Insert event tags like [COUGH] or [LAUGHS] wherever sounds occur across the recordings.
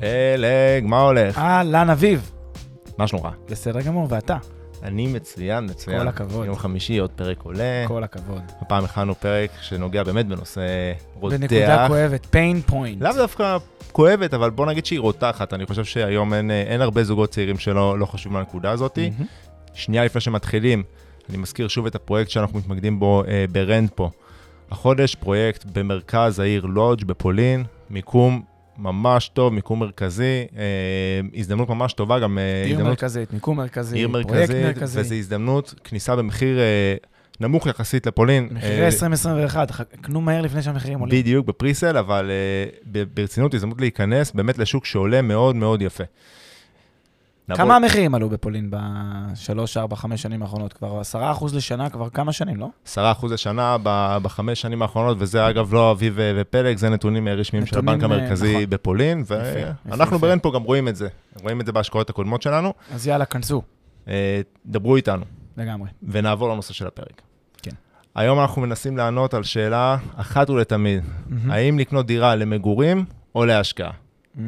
פלג, מה הולך? אהלן אביב. מה שלומך? בסדר גמור, ואתה? אני מצוין, מצוין. כל הכבוד. יום חמישי עוד פרק עולה. כל הכבוד. הפעם הכנו פרק שנוגע באמת בנושא רותח. בנקודה כואבת, pain point. לאו דווקא כואבת, אבל בוא נגיד שהיא רותחת. אני חושב שהיום אין, אין הרבה זוגות צעירים שלא לא חושבים על הנקודה הזאת. מהמם. שנייה לפני שמתחילים, אני מזכיר שוב את הפרויקט שאנחנו מתמקדים בו אה, ברנטפו. החודש פרויקט במרכז העיר לודג' בפולין, מיקום ממש טוב, מיקום מרכזי, אה, הזדמנות ממש טובה, גם אה, עיר הזדמנות מרכזית, מיקום מרכזי, עיר פרויקט מרכזית, מרכזי. וזו הזדמנות, כניסה במחיר אה, נמוך יחסית לפולין. מחירי אה, 2021, ח- קנו מהר לפני שהמחירים עולים. בדיוק, בפריסל, אבל ברצינות הזדמנות להיכנס באמת לשוק שעולה מאוד מאוד יפה. נעבור- כמה המחירים עלו בפולין בשלוש, ארבע, חמש שנים האחרונות? כבר עשרה אחוז לשנה, כבר כמה שנים, לא? 10% לשנה ב- בחמש שנים האחרונות, וזה אגב לא אביב ופלג, זה נתונים אה, רשמיים של הבנק אה, המרכזי נכון. בפולין, ואנחנו פה גם רואים את זה, רואים את זה בהשקעות הקודמות שלנו. אז יאללה, כנסו. אה, דברו איתנו. לגמרי. ונעבור לנושא של הפרק. כן. היום אנחנו מנסים לענות על שאלה אחת ולתמיד, מהמם. האם לקנות דירה למגורים או להשקעה? Mm.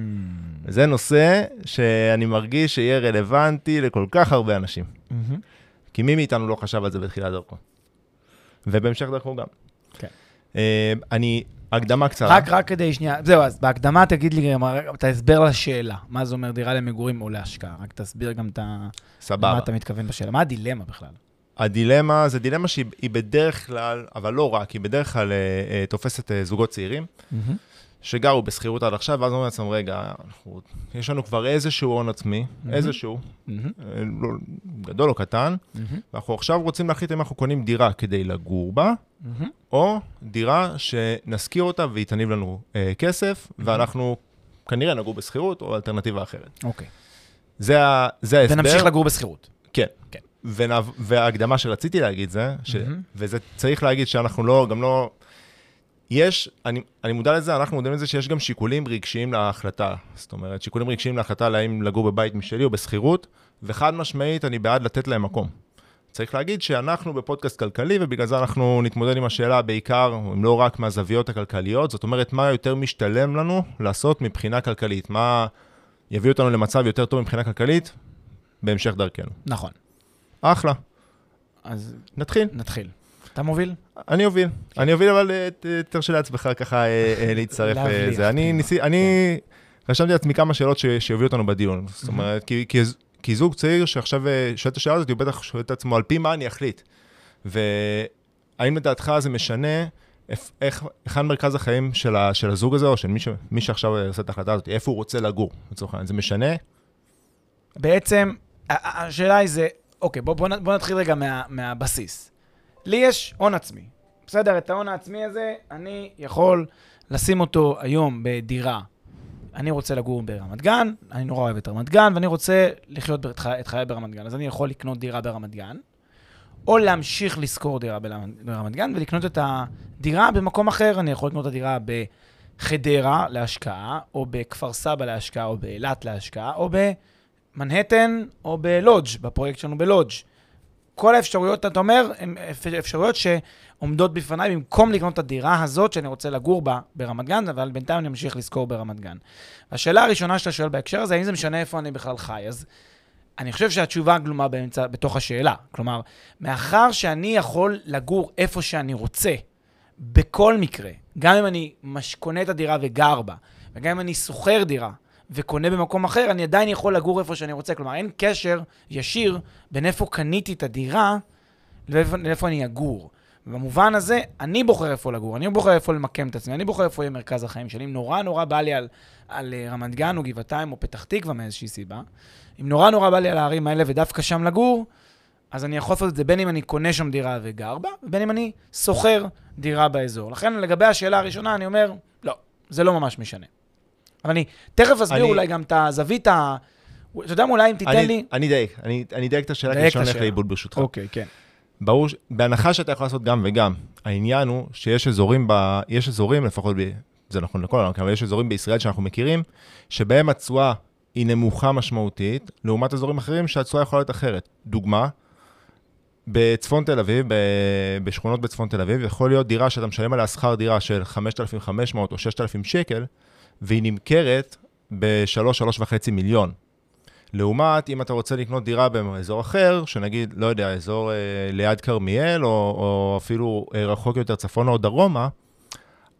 זה נושא שאני מרגיש שיהיה רלוונטי לכל כך הרבה אנשים. כי מי מאיתנו לא חשב על זה בתחילת דרכו? ובהמשך דרכו גם. כן. אה, אני, הקדמה קצרה. רק, רק כדי שנייה, זהו, אז בהקדמה תגיד לי גם את ההסבר לשאלה. מה זה אומר דירה למגורים או להשקעה? רק תסביר גם את ה... סבבה. מה אתה מתכוון בשאלה. מה הדילמה בכלל? הדילמה, זה דילמה שהיא היא בדרך כלל, אבל לא רק, היא בדרך כלל אה, אה, תופסת אה, זוגות צעירים, שגרו בשכירות עד עכשיו, ואז אומרים לעצמם, רגע, אנחנו, יש לנו כבר איזשהו הון עצמי, מהמם. איזשהו, מהמם. אה, לא, גדול או קטן, מהמם. ואנחנו עכשיו רוצים להחליט אם אנחנו קונים דירה כדי לגור בה, מהמם. או דירה שנשכיר אותה והיא תניב לנו אה, כסף, ואנחנו כנראה נגור בשכירות או אלטרנטיבה אחרת. אוקיי. זה, ה, זה ההסבר. ונמשיך לגור בשכירות. כן. כן. ונעב, וההקדמה שרציתי להגיד זה, ש, מהמם. וזה צריך להגיד שאנחנו לא, גם לא... יש, אני, אני מודע לזה, אנחנו מודעים לזה שיש גם שיקולים רגשיים להחלטה. זאת אומרת, שיקולים רגשיים להחלטה להאם לגור בבית משלי או בשכירות, וחד משמעית אני בעד לתת להם מקום. צריך להגיד שאנחנו בפודקאסט כלכלי, ובגלל זה אנחנו נתמודד עם השאלה בעיקר, אם לא רק מהזוויות הכלכליות, זאת אומרת, מה יותר משתלם לנו לעשות מבחינה כלכלית? מה יביא אותנו למצב יותר טוב מבחינה כלכלית בהמשך דרכנו. נכון. אחלה, אז נתחיל. נתחיל. אתה מוביל? אני אוביל. אני אוביל, אבל אה, תרשה לעצמך ככה אה, אה, [LAUGHS] להצטרף לזה. אני רשמתי לעצמי כמה שאלות ש- שיובילו אותנו בדיון. זאת אומרת, כי- זוג צעיר שעכשיו שואל את השאלה הזאת, הוא בטח שואל את עצמו, על פי מה אני אחליט? והאם לדעתך זה משנה איך- היכן מרכז החיים של ה- של הזוג הזה, או של מי ש- מי שעכשיו עושה את ההחלטה הזאת, איפה הוא רוצה לגור, לצורך העניין? זה משנה? בעצם, השאלה היא זה, אוקיי, בוא, בוא, בוא נתחיל רגע מה, מהבסיס. לי יש הון עצמי. בסדר, את ההון העצמי הזה, אני יכול לשים אותו היום בדירה. אני רוצה לגור ברמת גן, אני נורא אוהב את רמת גן, ואני רוצה לחיות את, חי, את חיי ברמת גן. אז אני יכול לקנות דירה ברמת גן, או להמשיך לשכור דירה ברמת, גן ולקנות את הדירה במקום אחר. אני יכול לקנות את הדירה בחדרה להשקעה, או בכפר סבא להשקעה, או באילת להשקעה, או במנהטן, או בלודג', בפרויקט שלנו בלודג'. כל האפשרויות, אתה אומר, הן אפ- אפשרויות שעומדות בפניי במקום לקנות את הדירה הזאת שאני רוצה לגור בה ברמת גן, אבל בינתיים אני אמשיך לשכור ברמת גן. השאלה הראשונה שאתה שואל בהקשר הזה, האם זה משנה איפה אני בכלל חי? אז אני חושב שהתשובה גלומה באמצע, בתוך השאלה. כלומר, מאחר שאני יכול לגור איפה שאני רוצה, בכל מקרה, גם אם אני. קונה את הדירה וגר בה, וגם אם אני שוכר דירה וקונה במקום אחר, אני עדיין יכול לגור איפה שאני רוצה. כלומר, אין קשר ישיר בין איפה קניתי את הדירה לאיפה, אני אגור. במובן הזה, אני בוחר איפה לגור, אני בוחר איפה למקם את עצמי, אני בוחר איפה יהיה מרכז החיים שלי. אם נורא נורא בא לי על, על אה, רמת גן או גבעתיים או פתח תקווה מאיזושהי סיבה, אם נורא נורא בא לי על הערים האלה ודווקא שם לגור, אז אני יכול לעשות את זה בין אם אני קונה שם דירה וגר בה, ובין אם אני שוכר דירה באזור. לכן, לגבי השאלה הראשונה, אני אומר, לא, זה לא ממש משנה. אבל אני תכף אסביר אולי גם את הזווית ה... אתה יודע מה, אולי אם תיתן לי... אני אדייק, אני אדייק את השאלה, כי הולך השאלה. לאיבוד ברשותך. אוקיי, כן. ברור, בהנחה שאתה יכול לעשות גם וגם, העניין הוא שיש אזורים, ב, יש אזורים, לפחות, ב, זה נכון לכל העולם, אבל יש אזורים בישראל שאנחנו מכירים, שבהם התשואה היא נמוכה משמעותית, לעומת אזורים אחרים שהתשואה יכולה להיות אחרת. דוגמה, בצפון תל אביב, בשכונות בצפון תל אביב, יכול להיות דירה שאתה משלם עליה שכר דירה של 5,500 או 6,000 שקל, והיא נמכרת ב-3-3.5 מיליון. לעומת, אם אתה רוצה לקנות דירה באזור אחר, שנגיד, לא יודע, אזור אה, ליד כרמיאל, או, או אפילו אה, רחוק יותר צפונה או דרומה,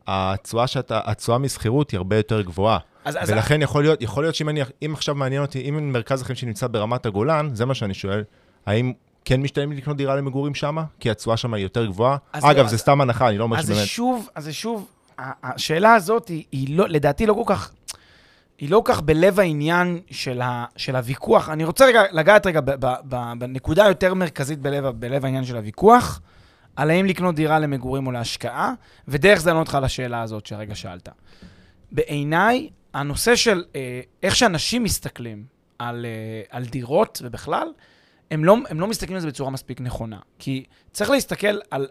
התשואה שאתה, התשואה משכירות היא הרבה יותר גבוהה. אז, אז ולכן יכול להיות, יכול להיות שאם אני, אם עכשיו מעניין אותי, אם מרכז החיים שנמצא ברמת הגולן, זה מה שאני שואל, האם כן משתלם לי לקנות דירה למגורים שם? כי התשואה שם היא יותר גבוהה? אז אגב, לא, זה אז- סתם הנחה, אני לא אומר אז זה שבאמת... שוב, אז זה שוב, השאלה הזאת היא, היא לא, לדעתי לא כל כך, היא לא כל כך בלב העניין של, ה, של הוויכוח. אני רוצה רגע לגעת רגע ב, ב, ב, בנקודה יותר מרכזית בלב, בלב העניין של הוויכוח, על האם לקנות דירה למגורים או להשקעה, ודרך זה לענות לך על השאלה הזאת שהרגע שאלת. בעיניי, הנושא של אה, איך שאנשים מסתכלים על, אה, על דירות ובכלל, הם לא, הם לא מסתכלים על זה בצורה מספיק נכונה. כי צריך להסתכל על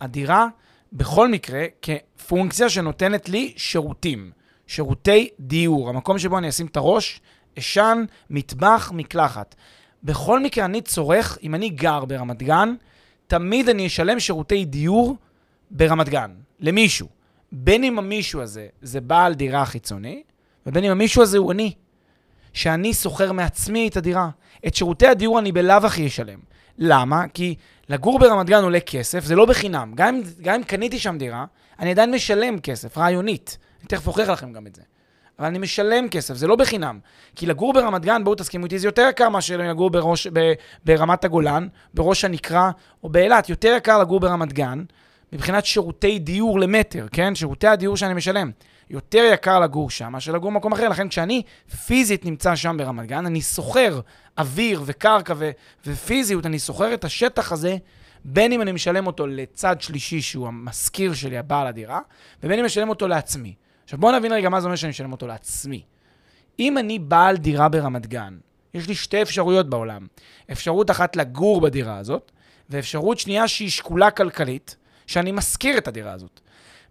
הדירה בכל מקרה כפונקציה שנותנת לי שירותים. שירותי דיור, המקום שבו אני אשים את הראש, אשן, מטבח, מקלחת. בכל מקרה, אני צורך, אם אני גר ברמת גן, תמיד אני אשלם שירותי דיור ברמת גן, למישהו. בין אם המישהו הזה זה בעל דירה חיצוני, ובין אם המישהו הזה הוא אני. שאני שוכר מעצמי את הדירה. את שירותי הדיור אני בלאו הכי אשלם. למה? כי לגור ברמת גן עולה כסף, זה לא בחינם. גם גם אם קניתי שם דירה, אני עדיין משלם כסף, רעיונית. אני תכף אוכיח לכם גם את זה. אבל אני משלם כסף, זה לא בחינם. כי לגור ברמת גן, בואו תסכימו איתי, זה יותר יקר מאשר לגור בראש, ב, ברמת הגולן, בראש הנקרה, או באילת. יותר יקר לגור ברמת גן, מבחינת שירותי דיור למטר, כן? שירותי הדיור שאני משלם. יותר יקר לגור שם מאשר לגור במקום אחר. לכן כשאני פיזית נמצא שם ברמת גן, אני שוכר אוויר וקרקע ו- ופיזיות, אני שוכר את השטח הזה, בין אם אני משלם אותו לצד שלישי, שהוא המשכיר שלי, הבעל הדירה, ובין אם אני משלם אותו לעצמי. עכשיו בואו נבין רגע מה זה אומר שאני משלם אותו לעצמי. אם אני בעל דירה ברמת גן, יש לי שתי אפשרויות בעולם. אפשרות אחת לגור בדירה הזאת, ואפשרות שנייה שהיא שקולה כלכלית, שאני משכיר את הדירה הזאת.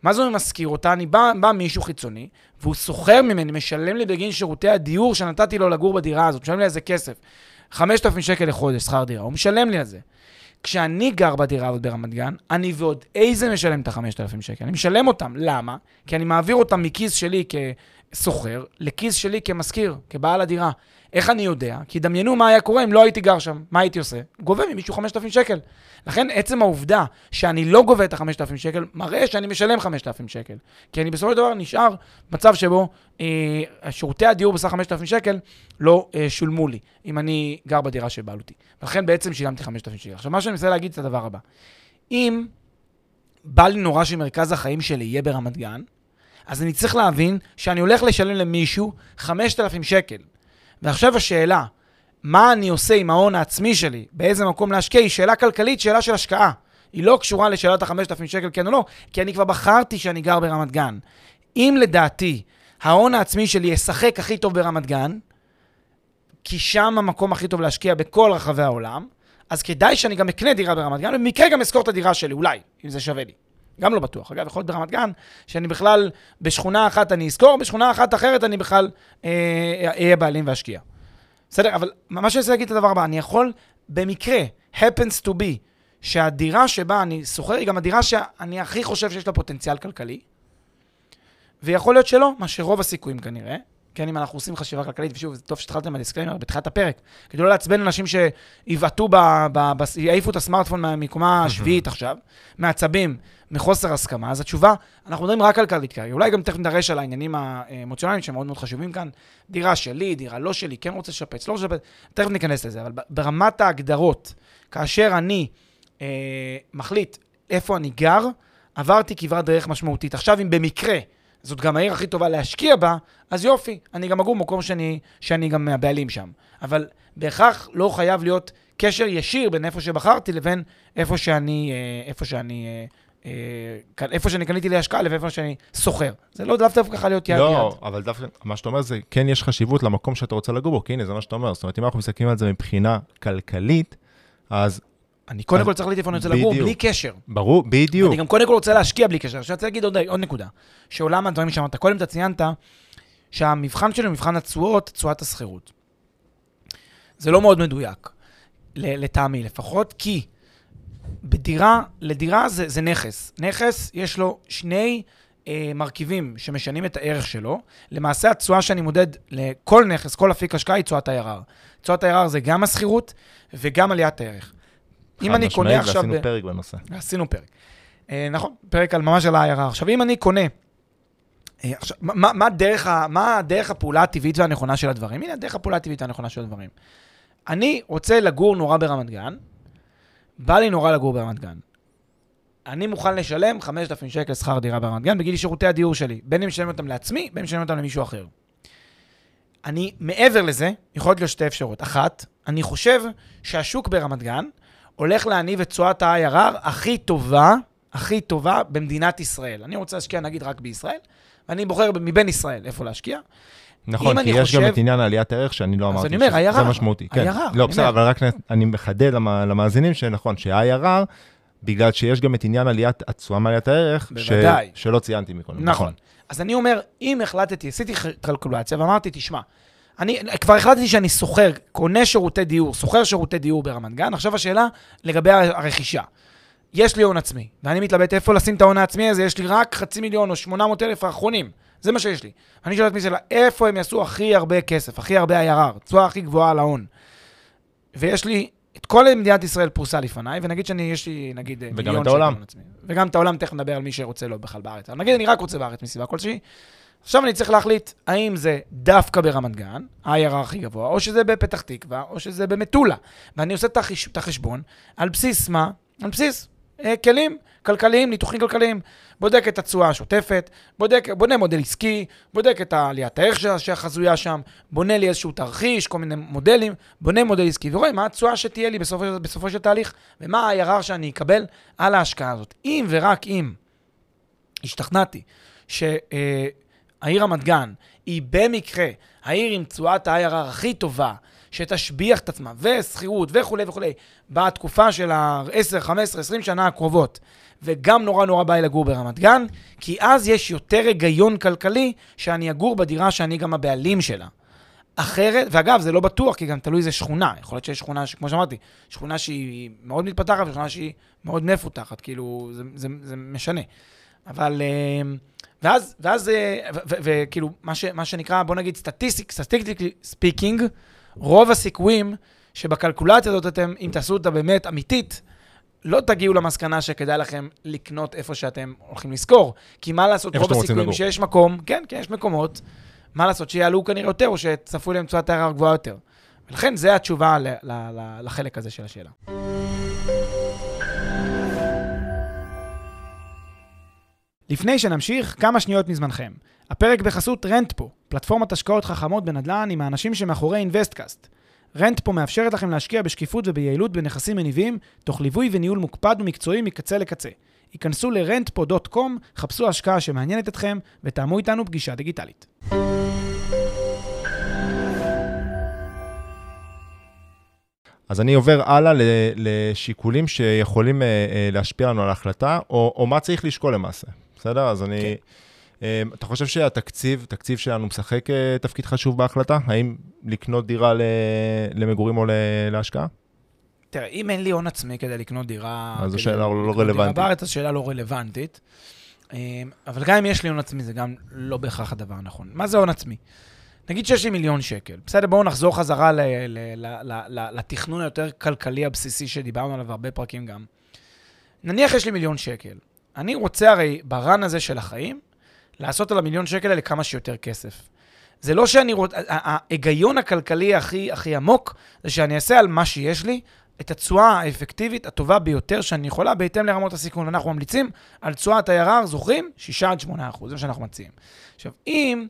מה זה אומר משכיר אותה? אני בא, בא מישהו חיצוני, והוא שוכר ממני, משלם לי בגין שירותי הדיור שנתתי לו לגור בדירה הזאת, משלם לי על זה כסף. 5,000 שקל לחודש, שכר דירה, הוא משלם לי על זה. כשאני גר בדירה הזאת ברמת גן, אני ועוד איזה משלם את ה-5,000 שקל. אני משלם אותם. למה? כי אני מעביר אותם מכיס שלי כסוחר לכיס שלי כמשכיר, כבעל הדירה. איך אני יודע? כי דמיינו מה היה קורה אם לא הייתי גר שם. מה הייתי עושה? גובה ממישהו 5,000 שקל. לכן עצם העובדה שאני לא גובה את ה-5,000 שקל, מראה שאני משלם 5,000 שקל. כי אני בסופו של דבר נשאר מצב שבו אה, שירותי הדיור בסך 5,000 שקל לא אה, שולמו לי, אם אני גר בדירה שבעלותי. ולכן בעצם שילמתי 5,000 שקל. עכשיו, מה שאני מנסה להגיד זה הדבר הבא. אם בא לי נורא שמרכז החיים שלי יהיה ברמת גן, אז אני צריך להבין שאני הולך לשלם למישהו 5,000 שקל. ועכשיו השאלה, מה אני עושה עם ההון העצמי שלי, באיזה מקום להשקיע, היא שאלה כלכלית, שאלה של השקעה. היא לא קשורה לשאלת ה-5,000 שקל כן או לא, כי אני כבר בחרתי שאני גר ברמת גן. אם לדעתי ההון העצמי שלי ישחק הכי טוב ברמת גן, כי שם המקום הכי טוב להשקיע בכל רחבי העולם, אז כדאי שאני גם אקנה דירה ברמת גן, ובמקרה גם אזכור את הדירה שלי, אולי, אם זה שווה לי. גם לא בטוח. אגב, יכול להיות ברמת גן, שאני בכלל, בשכונה אחת אני אזכור, בשכונה אחת אחרת אני בכלל אה, אהיה בעלים ואשקיע. בסדר? אבל מה שאני רוצה להגיד את הדבר הבא, אני יכול, במקרה, happens to be, שהדירה שבה אני שוכר היא גם הדירה שאני הכי חושב שיש לה פוטנציאל כלכלי, ויכול להיות שלא, מה שרוב הסיכויים כנראה. כן, אם אנחנו עושים חשיבה כלכלית, ושוב, זה טוב שהתחלתם מה disclaimer בתחילת הפרק, כדי לא לעצבן אנשים שיבעטו, ב, ב, ב, יעיפו את הסמארטפון מה- מקומה השביעית עכשיו, מעצבים, מחוסר הסכמה, אז התשובה, אנחנו מדברים רק על כלכלית כרגע, אולי גם תכף נדרש על העניינים האמוציונליים שמאוד מאוד חשובים כאן, דירה שלי, דירה לא שלי, כן רוצה לשפץ, לא רוצה לשפץ, תכף ניכנס לזה, אבל ברמת ההגדרות, כאשר אני אה, מחליט איפה אני גר, עברתי כברת דרך משמעותית. עכשיו, אם במקרה זאת גם העיר הכי טובה להשקיע בה, אז יופי, אני גם אגור במקום שאני, שאני גם הבעלים שם. אבל בהכרח לא חייב להיות קשר ישיר בין איפה שבחרתי לבין איפה שאני, אה, איפה שאני, אה, אה, איפה שאני קניתי להשקעה לבין איפה שאני שוכר. זה לא דווקא ככה להיות יד לא, ביד. אבל דווקא, מה שאתה אומר זה, כן יש חשיבות למקום שאתה רוצה לגור בו, כי הנה, זה מה שאתה אומר. זאת אומרת, אם אנחנו מסתכלים על זה מבחינה כלכלית, אז אני קודם כל צריך להחליט איפה אני רוצה לגור. בלי קשר. ברור, בדיוק. אני גם קודם כל רוצה להשקיע בלי קשר. עכשיו, אני רוצה להגיד עוד, עוד נקודה. שעולם הדברים שאמרת, קודם אתה ציינת שהמבחן שלי הוא מבחן התשואות, תשואת השכירות. זה לא מאוד מדויק, לטעמי לפחות, כי בדירה, לדירה זה, זה נכס. נכס, יש לו שני אה, מרכיבים שמשנים את הערך שלו. למעשה, התשואה שאני מודד לכל נכס, כל אפיק השקעה, היא תשואת ה-IRR. תשואת ה-IRR זה גם השכירות וגם עליית הערך. אם חד אני קונה משמעית, עכשיו... ועשינו ב- פרק בנושא. עשינו פרק. אה, נכון, פרק על ממש על ה-IRR. עכשיו, אם אני קונה, אה, עכשיו, מה, מה, דרך ה, מה דרך הפעולה הטבעית והנכונה של הדברים? הנה דרך הפעולה הטבעית והנכונה של הדברים. אני רוצה לגור נורא ברמת גן, בא לי נורא לגור ברמת גן. אני מוכן לשלם 5,000 שקל שכר דירה ברמת גן בגיל שירותי הדיור שלי, בין אם משלם אותם לעצמי, בין אם משלם אותם למישהו אחר. אני, מעבר לזה, יכולות להיות שתי אפשרויות. אחת, אני חושב שהשוק ברמת גן הולך להניב את תשואת ה-IRR הכי טובה, הכי טובה במדינת ישראל. אני רוצה להשקיע נגיד רק בישראל, ואני בוחר מבין ישראל איפה להשקיע. נכון, כי יש גם חושב- את עניין עליית הערך שאני לא אמרתי. אומר, שזה- זה IRR. משמעותי. כן. IRR, לא, בסדר. אבל רק אני מחדד למ- למאזינים שנכון, שה-IRR, בגלל שיש גם את עניין עליית התשואה מעליית הערך, ש-. שלא ציינתי מקודם. נכון. אז אני אומר, אם החלטתי, עשיתי קלקולציה ואמרתי, תשמע, אני כבר החלטתי שאני שוכר, קונה שירותי דיור, שוכר שירותי דיור ברמת גן, עכשיו השאלה לגבי הרכישה. יש לי הון עצמי, ואני מתלבט איפה לשים את ההון העצמי הזה, יש לי רק חצי מיליון או 800 אלף האחרונים, זה מה שיש לי. אני שואל את מי שאלה, איפה הם יעשו הכי הרבה כסף, הכי הרבה IRR, תשואה הכי גבוהה על ההון. ויש לי את כל מדינת ישראל פרוסה לפניי, ונגיד שאני, יש לי, נגיד, מיליון שקל עצמי. וגם את העולם, תכף נדבר על מי שרוצה לו בכלל בארץ. אבל נגיד אני רק רוצה בארץ מסיבה כלשהי, עכשיו אני צריך להחליט האם זה דווקא ברמת גן, ה-IRR הכי גבוה, או שזה בפתח תקווה, או שזה במטולה. ואני עושה את. את החשבון על בסיס מה? על בסיס אה, כלים כלכליים, ניתוחים כלכליים. בודק את התשואה השוטפת, בודק, בונה מודל עסקי, בודק את עליית הערך שה- שהחזויה שם, בונה לי איזשהו תרחיש, כל מיני מודלים, בונה מודל עסקי, ורואה מה התשואה שתהיה לי בסופו, בסופו של תהליך, ומה ה-IRR שאני אקבל על ההשקעה הזאת. אם ורק אם השתכנעתי שהעיר רמת גן היא במקרה העיר עם תשואת ה-IRR הכי טובה, שתשביח את עצמה, ושכירות וכולי וכולי, בתקופה של ה-10, 15, 20 שנה הקרובות, וגם נורא נורא בא לי לגור ברמת גן, כי אז יש יותר היגיון כלכלי שאני אגור בדירה שאני גם הבעלים שלה. אחרת, ואגב, זה לא בטוח, כי גם תלוי איזה שכונה. יכול להיות שיש שכונה, כמו שאמרתי, שכונה שהיא מאוד מתפתחת ושכונה שהיא מאוד מפותחת, כאילו, זה, זה, זה משנה. אבל, אה, ואז, ואז, אה, וכאילו, מה, ש, מה שנקרא, בוא נגיד, statistic, statistically speaking, רוב הסיכויים שבקלקולציה הזאת אתם, אם תעשו אותה באמת אמיתית, לא תגיעו למסקנה שכדאי לכם לקנות איפה שאתם הולכים לשכור. כי מה לעשות, רוב הסיכויים. שיש מקום, כן, כן, יש מקומות, מה לעשות, שיעלו כנראה יותר, או שצפוי להם תשואת הערך גבוהה יותר. ולכן, זו התשובה ל- ל- ל- לחלק הזה של השאלה. לפני שנמשיך, כמה שניות מזמנכם. הפרק בחסות Rentpo, פלטפורמת השקעות חכמות בנדל"ן עם האנשים שמאחורי Investcast. Rentpo מאפשרת לכם להשקיע בשקיפות וביעילות בנכסים מניבים, תוך ליווי וניהול מוקפד ומקצועי מקצה לקצה. היכנסו ל-rentpo.com, חפשו השקעה שמעניינת אתכם, ותאמו איתנו פגישה דיגיטלית. אז אני עובר הלאה לשיקולים שיכולים אה, אה, להשפיע לנו על ההחלטה, או, או מה צריך לשקול למעשה, בסדר? אז אני... כן. אה, אתה חושב שהתקציב, תקציב שלנו משחק אה, תפקיד חשוב בהחלטה? האם לקנות דירה למגורים או להשקעה? תראה, אם אין לי הון עצמי כדי לקנות דירה... אז כדי השאלה לא דירה רלוונטית. בארץ, השאלה לא רלוונטית. אבל גם אם יש לי הון עצמי, זה גם לא בהכרח הדבר הנכון. מה זה הון עצמי? נגיד שיש לי מיליון שקל. בסדר, בואו נחזור חזרה ל- ל- ל- ל- ל- לתכנון היותר כלכלי הבסיסי שדיברנו עליו הרבה פרקים גם. נניח יש לי מיליון שקל. אני רוצה הרי ברן הזה של החיים, לעשות על המיליון שקל האלה כמה שיותר כסף. זה לא שאני רוצה, ההיגיון הכלכלי הכי, הכי עמוק, זה שאני אעשה על מה שיש לי את התשואה האפקטיבית הטובה ביותר שאני יכולה בהתאם לרמות הסיכון. אנחנו ממליצים על תשואת ה-IRR, זוכרים? 6 עד 8 אחוז, זה מה שאנחנו מציעים. עכשיו, אם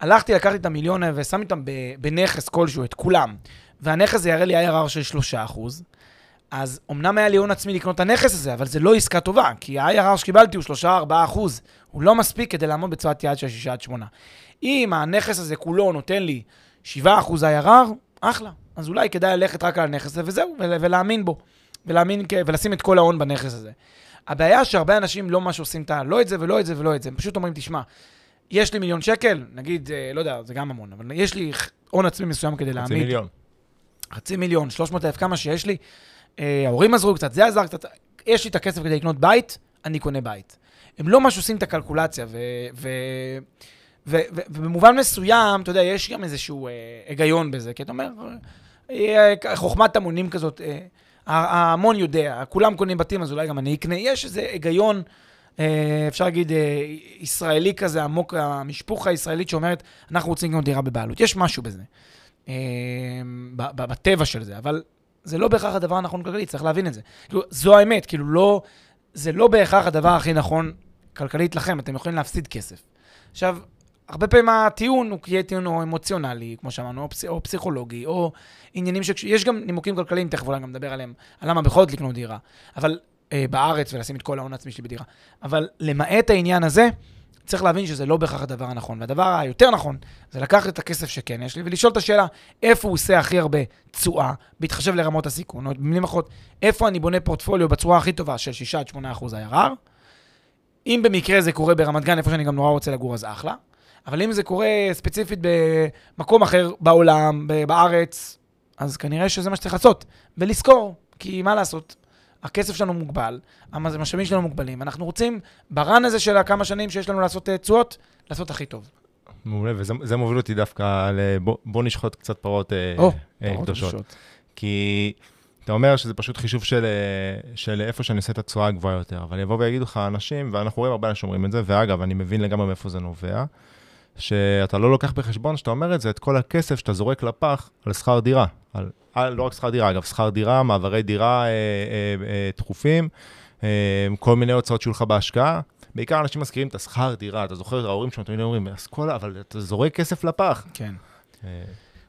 הלכתי, לקחתי את המיליון ושמתי אותם בנכס כלשהו, את כולם, והנכס זה יראה לי IRR של 3 אחוז, אז אמנם היה לי הון עצמי לקנות את הנכס הזה, אבל זה לא עסקה טובה, כי ה-IRR שקיבלתי הוא 3-4 אחוז. הוא לא מספיק כדי לעמוד בצורת יעד של 6 עד 8. אם הנכס הזה כולו נותן לי 7 אחוז IRR, אחלה. אז אולי כדאי ללכת רק על הנכס הזה וזהו, ול- ולהאמין בו. ולהאמין, ולשים את כל ההון בנכס הזה. הבעיה שהרבה אנשים לא ממש עושים את ה... לא את זה ולא את זה ולא את זה. הם פשוט אומרים, תשמע, יש לי מיליון שקל, נגיד, אה, לא יודע, זה גם המון, אבל יש לי הון עצמי מסוים כדי חצי להעמיד. מיליון. חצי מיליון, 300 אלף, כמה שיש לי. אה, ההורים עזרו קצת, זה עזר קצת. יש לי את הכסף כדי לקנות בית, אני קונה בית. הם לא ממש עושים את הקלקולציה, ו... ו... ו- ו- ובמובן מסוים, אתה יודע, יש גם איזשהו אה, היגיון בזה, כי אתה אומר, אה, חוכמת המונים כזאת, אה, ההמון יודע, כולם קונים בתים, אז אולי גם אני אקנה. יש איזה היגיון, אה, אפשר להגיד, אה, ישראלי כזה, עמוק, המשפוך הישראלית שאומרת, אנחנו רוצים לקנות דירה בבעלות. יש משהו בזה, אה, בטבע של זה, אבל זה לא בהכרח הדבר הנכון כלכלית, צריך להבין את זה. כאילו, זו האמת, כאילו, לא, זה לא בהכרח הדבר הכי נכון כלכלית לכם, אתם יכולים להפסיד כסף. עכשיו, הרבה פעמים הטיעון הוא יהיה טיעון או אמוציונלי, כמו שאמרנו, או, פס, או פסיכולוגי, או עניינים ש... יש גם נימוקים כלכליים, תכף אולי גם נדבר עליהם, על למה בכל זאת לקנות דירה. אבל אה, בארץ ולשים את כל ההון העצמי שלי בדירה. אבל למעט העניין הזה, צריך להבין שזה לא בהכרח הדבר הנכון. והדבר היותר נכון, זה לקחת את הכסף שכן יש לי ולשאול את השאלה, איפה הוא עושה הכי הרבה תשואה, בהתחשב לרמות הסיכון, או במילים אחרות, איפה אני בונה פורטפוליו בצורה הכי טובה של 6 עד 8 אחוז IRR. אם במקרה זה קורה ברמת גן, איפה שאני גם נורא רוצה לגור, אז אחלה. אבל אם זה קורה ספציפית במקום אחר בעולם, בארץ, אז כנראה שזה מה שצריך לעשות. ולזכור, כי מה לעשות? הכסף שלנו מוגבל, המ- המשאבים שלנו מוגבלים. אנחנו רוצים, ברן הזה של הכמה שנים שיש לנו לעשות אה, תשואות, לעשות הכי טוב. מעולה, וזה זה מוביל אותי דווקא ל... בוא, בוא נשחוט קצת פרות אה, או, אה, פרות קדושות. קדושות. כי אתה אומר שזה פשוט חישוב של, אה, של איפה שאני עושה את התשואה הגבוהה יותר, אבל יבואו ויגידו לך אנשים, ואנחנו רואים הרבה אנשים אומרים את זה, ואגב, אני מבין לגמרי מאיפה זה נובע, שאתה לא לוקח בחשבון, שאתה אומר את זה, את כל הכסף שאתה זורק לפח על שכר דירה. על, לא רק שכר דירה, אגב, שכר דירה, מעברי דירה אה, אה, אה, תכופים, אה, כל מיני הוצאות שיהיו לך בהשקעה. בעיקר אנשים מזכירים את השכר דירה, אתה זוכר, ההורים שלנו תמיד אומרים, אז כל, אבל אתה זורק כסף לפח. כן.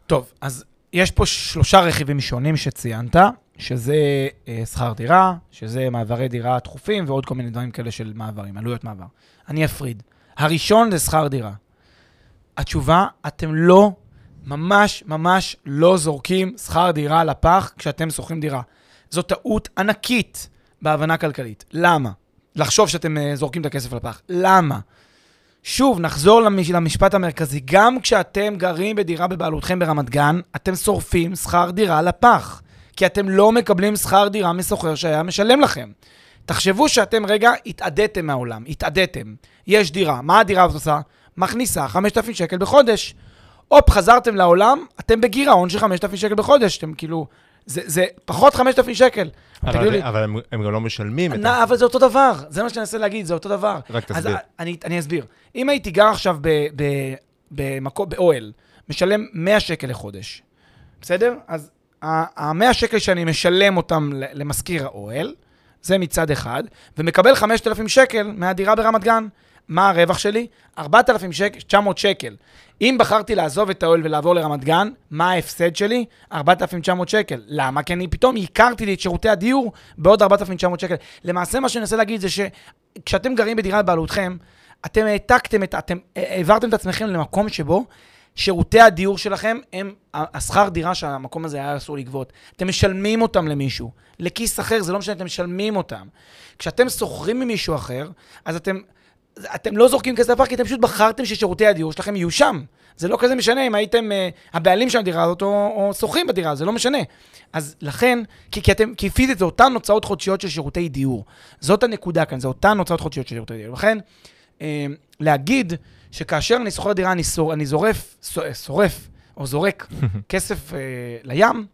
טוב, אז יש פה שלושה רכיבים שונים שציינת, שזה שכר דירה, שזה מעברי דירה תכופים ועוד כל מיני דברים כאלה של מעברים, עלויות מעבר. אני אפריד. הראשון זה שכר דירה. התשובה, אתם לא, ממש ממש לא זורקים שכר דירה לפח כשאתם שוכרים דירה. זו טעות ענקית בהבנה כלכלית. למה? לחשוב שאתם אה, זורקים את הכסף לפח. למה? שוב, נחזור למש... למשפט המרכזי. גם כשאתם גרים בדירה בבעלותכם ברמת גן, אתם שורפים שכר דירה לפח. כי אתם לא מקבלים שכר דירה מסוחר שהיה משלם לכם. תחשבו שאתם רגע התאדיתם מהעולם, התאדיתם. יש דירה, מה הדירה הזאת עושה? מכניסה 5,000 שקל בחודש. הופ, חזרתם לעולם, אתם בגירעון של 5,000 שקל בחודש. אתם כאילו, זה, זה פחות 5,000 שקל. אבל תגידו לי, אבל, אבל הם, הם גם לא משלמים את נא, אבל זה אותו דבר, זה מה שאני מנסה להגיד, זה אותו דבר. רק תסביר. אז אני, אני אסביר. אם הייתי גר עכשיו ב- ב- במקום, באוהל, משלם 100 שקל לחודש, בסדר? אז ה-100 שקל שאני משלם אותם למשכיר האוהל, זה מצד אחד, ומקבל 5,000 שקל מהדירה ברמת גן. מה הרווח שלי? 4,000 שקל, 900 שקל. אם בחרתי לעזוב את האוהל ולעבור לרמת גן, מה ההפסד שלי? 4,900 שקל. למה? כי אני פתאום הכרתי לי את שירותי הדיור בעוד 4,900 שקל. למעשה מה שאני מנסה להגיד זה שכשאתם גרים בדירה בבעלותכם, אתם העתקתם את, אתם העברתם את עצמכם למקום שבו שירותי הדיור שלכם הם השכר דירה שהמקום הזה היה אסור לגבות. אתם משלמים אותם למישהו. לכיס אחר, זה לא משנה, אתם משלמים אותם. כשאתם שוכרים ממישהו אחר, אז אתם, אתם לא זורקים כסף לפח, כי אתם פשוט בחרתם ששירותי הדיור שלכם יהיו שם. זה לא כזה משנה אם הייתם uh, הבעלים של הדירה הזאת או, או שוכרים בדירה, זה לא משנה. אז לכן, כי, כי, אתם, כי פיזית זה אותן הוצאות חודשיות של שירותי דיור. זאת הנקודה כאן, זה אותן הוצאות חודשיות של שירותי דיור. לכן, uh, להגיד שכאשר אני שוכר דירה, אני, שור, אני זורף, שורף או זורק [LAUGHS] כסף uh, לים,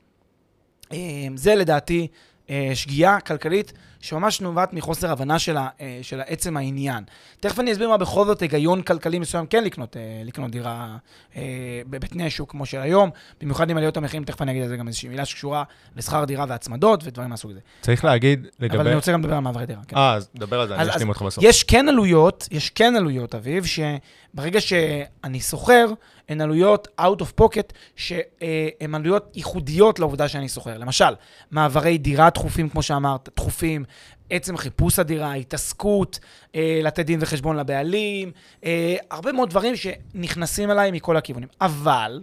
uh, זה לדעתי אה, שגיאה כלכלית שממש נובעת מחוסר הבנה של, ה, אה, של עצם העניין. תכף אני אסביר מה בכל זאת היגיון כלכלי מסוים כן לקנות, אה, לקנות דירה אה, בתנאי שוק כמו של היום, במיוחד עם עליות המחירים, תכף אני אגיד על זה גם איזושהי מילה שקשורה לשכר דירה והצמדות ודברים מהסוג הזה. צריך להגיד לגבי... אבל אני רוצה גם לדבר על מעברי דירה. כן. אה, אז דבר על זה, אני אז- אשלים אז אותך בסוף. יש כן עלויות, יש כן עלויות, אביב, שברגע שאני שוכר, הן עלויות out of pocket, שהן עלויות ייחודיות לעובדה שאני שוכר. למשל, מעברי דירה דחופים, כמו שאמרת, דחופים, עצם חיפוש הדירה, התעסקות, אה, לתת דין וחשבון לבעלים, אה, הרבה מאוד דברים שנכנסים אליי מכל הכיוונים. אבל,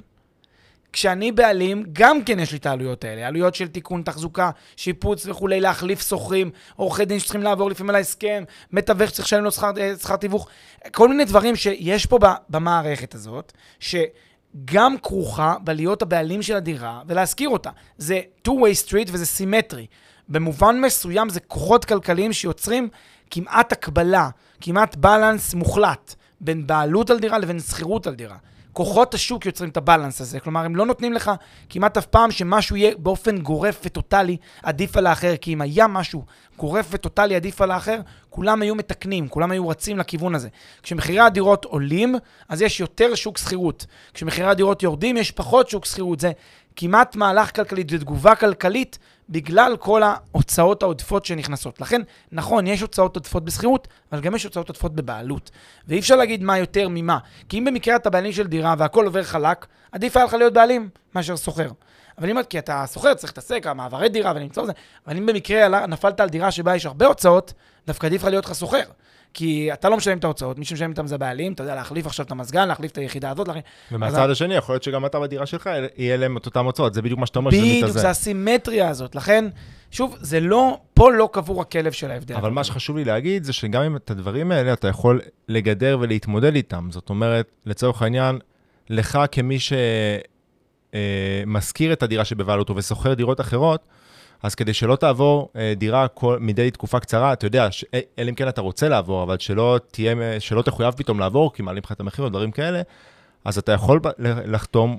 כשאני בעלים, גם כן יש לי את העלויות האלה. עלויות של תיקון, תחזוקה, שיפוץ וכולי, להחליף שוכרים, עורכי דין שצריכים לעבור לפעמים על ההסכם, מתווך שצריך לשלם לו אה, שכר תיווך. כל מיני דברים שיש פה במערכת הזאת, שגם כרוכה בלהיות הבעלים של הדירה ולהשכיר אותה. זה two-way street וזה סימטרי. במובן מסוים זה כוחות כלכליים שיוצרים כמעט הקבלה, כמעט בלנס מוחלט בין בעלות על דירה לבין שכירות על דירה. כוחות השוק יוצרים את הבלנס הזה, כלומר, הם לא נותנים לך כמעט אף פעם שמשהו יהיה באופן גורף וטוטאלי עדיף על האחר, כי אם היה משהו גורף וטוטאלי עדיף על האחר, כולם היו מתקנים, כולם היו רצים לכיוון הזה. כשמחירי הדירות עולים, אז יש יותר שוק שכירות. כשמחירי הדירות יורדים, יש פחות שוק שכירות. זה כמעט מהלך כלכלי, זה תגובה כלכלית בגלל כל ההוצאות העודפות שנכנסות. לכן, נכון, יש הוצאות עודפות בשכירות, אבל גם יש הוצאות עודפות בבעלות. ואי אפשר להגיד מה יותר ממה. כי אם במקרה אתה בעלים של דירה והכל עובר חלק, עדיף היה לך להיות בעלים מאשר שוכר. אבל אם כי אתה שוכר, צריך להתעסק, המעברי דירה ולמצוא זה, אבל אם במקרה נפלת על דירה שבה יש הרבה הוצאות, דווקא עדיף לך להיות לך שוכר. כי אתה לא משלם את ההוצאות, מי שמשלם איתם זה הבעלים, אתה יודע, להחליף עכשיו את המזגן, להחליף את היחידה הזאת, להחליף... ומהצד השני, יכול להיות שגם אתה בדירה שלך, יהיה להם את אותם הוצאות, זה בדיוק מה שאתה אומר, שזה בדיוק, מתאזן. זה הסימטריה הזאת. לכן, שוב, זה לא, פה לא קבור הכלב של ההבדל. אבל מה שחשוב לי להגיד זה שגם אם את הדברים האלה אתה יכול לגדר ולהתמודד איתם. זאת אומרת, לצורך העניין, לך כמי שמשכיר את הדירה שבבעלותו ושוכר דירות אחרות, אז כדי שלא תעבור אה, דירה כל, מדי תקופה קצרה, אתה יודע, ש- אה, אלא אם כן אתה רוצה לעבור, אבל שלא, תהיה, שלא תחויב פתאום לעבור, כי מעלים לך את המחיר או דברים כאלה, אז אתה יכול לחתום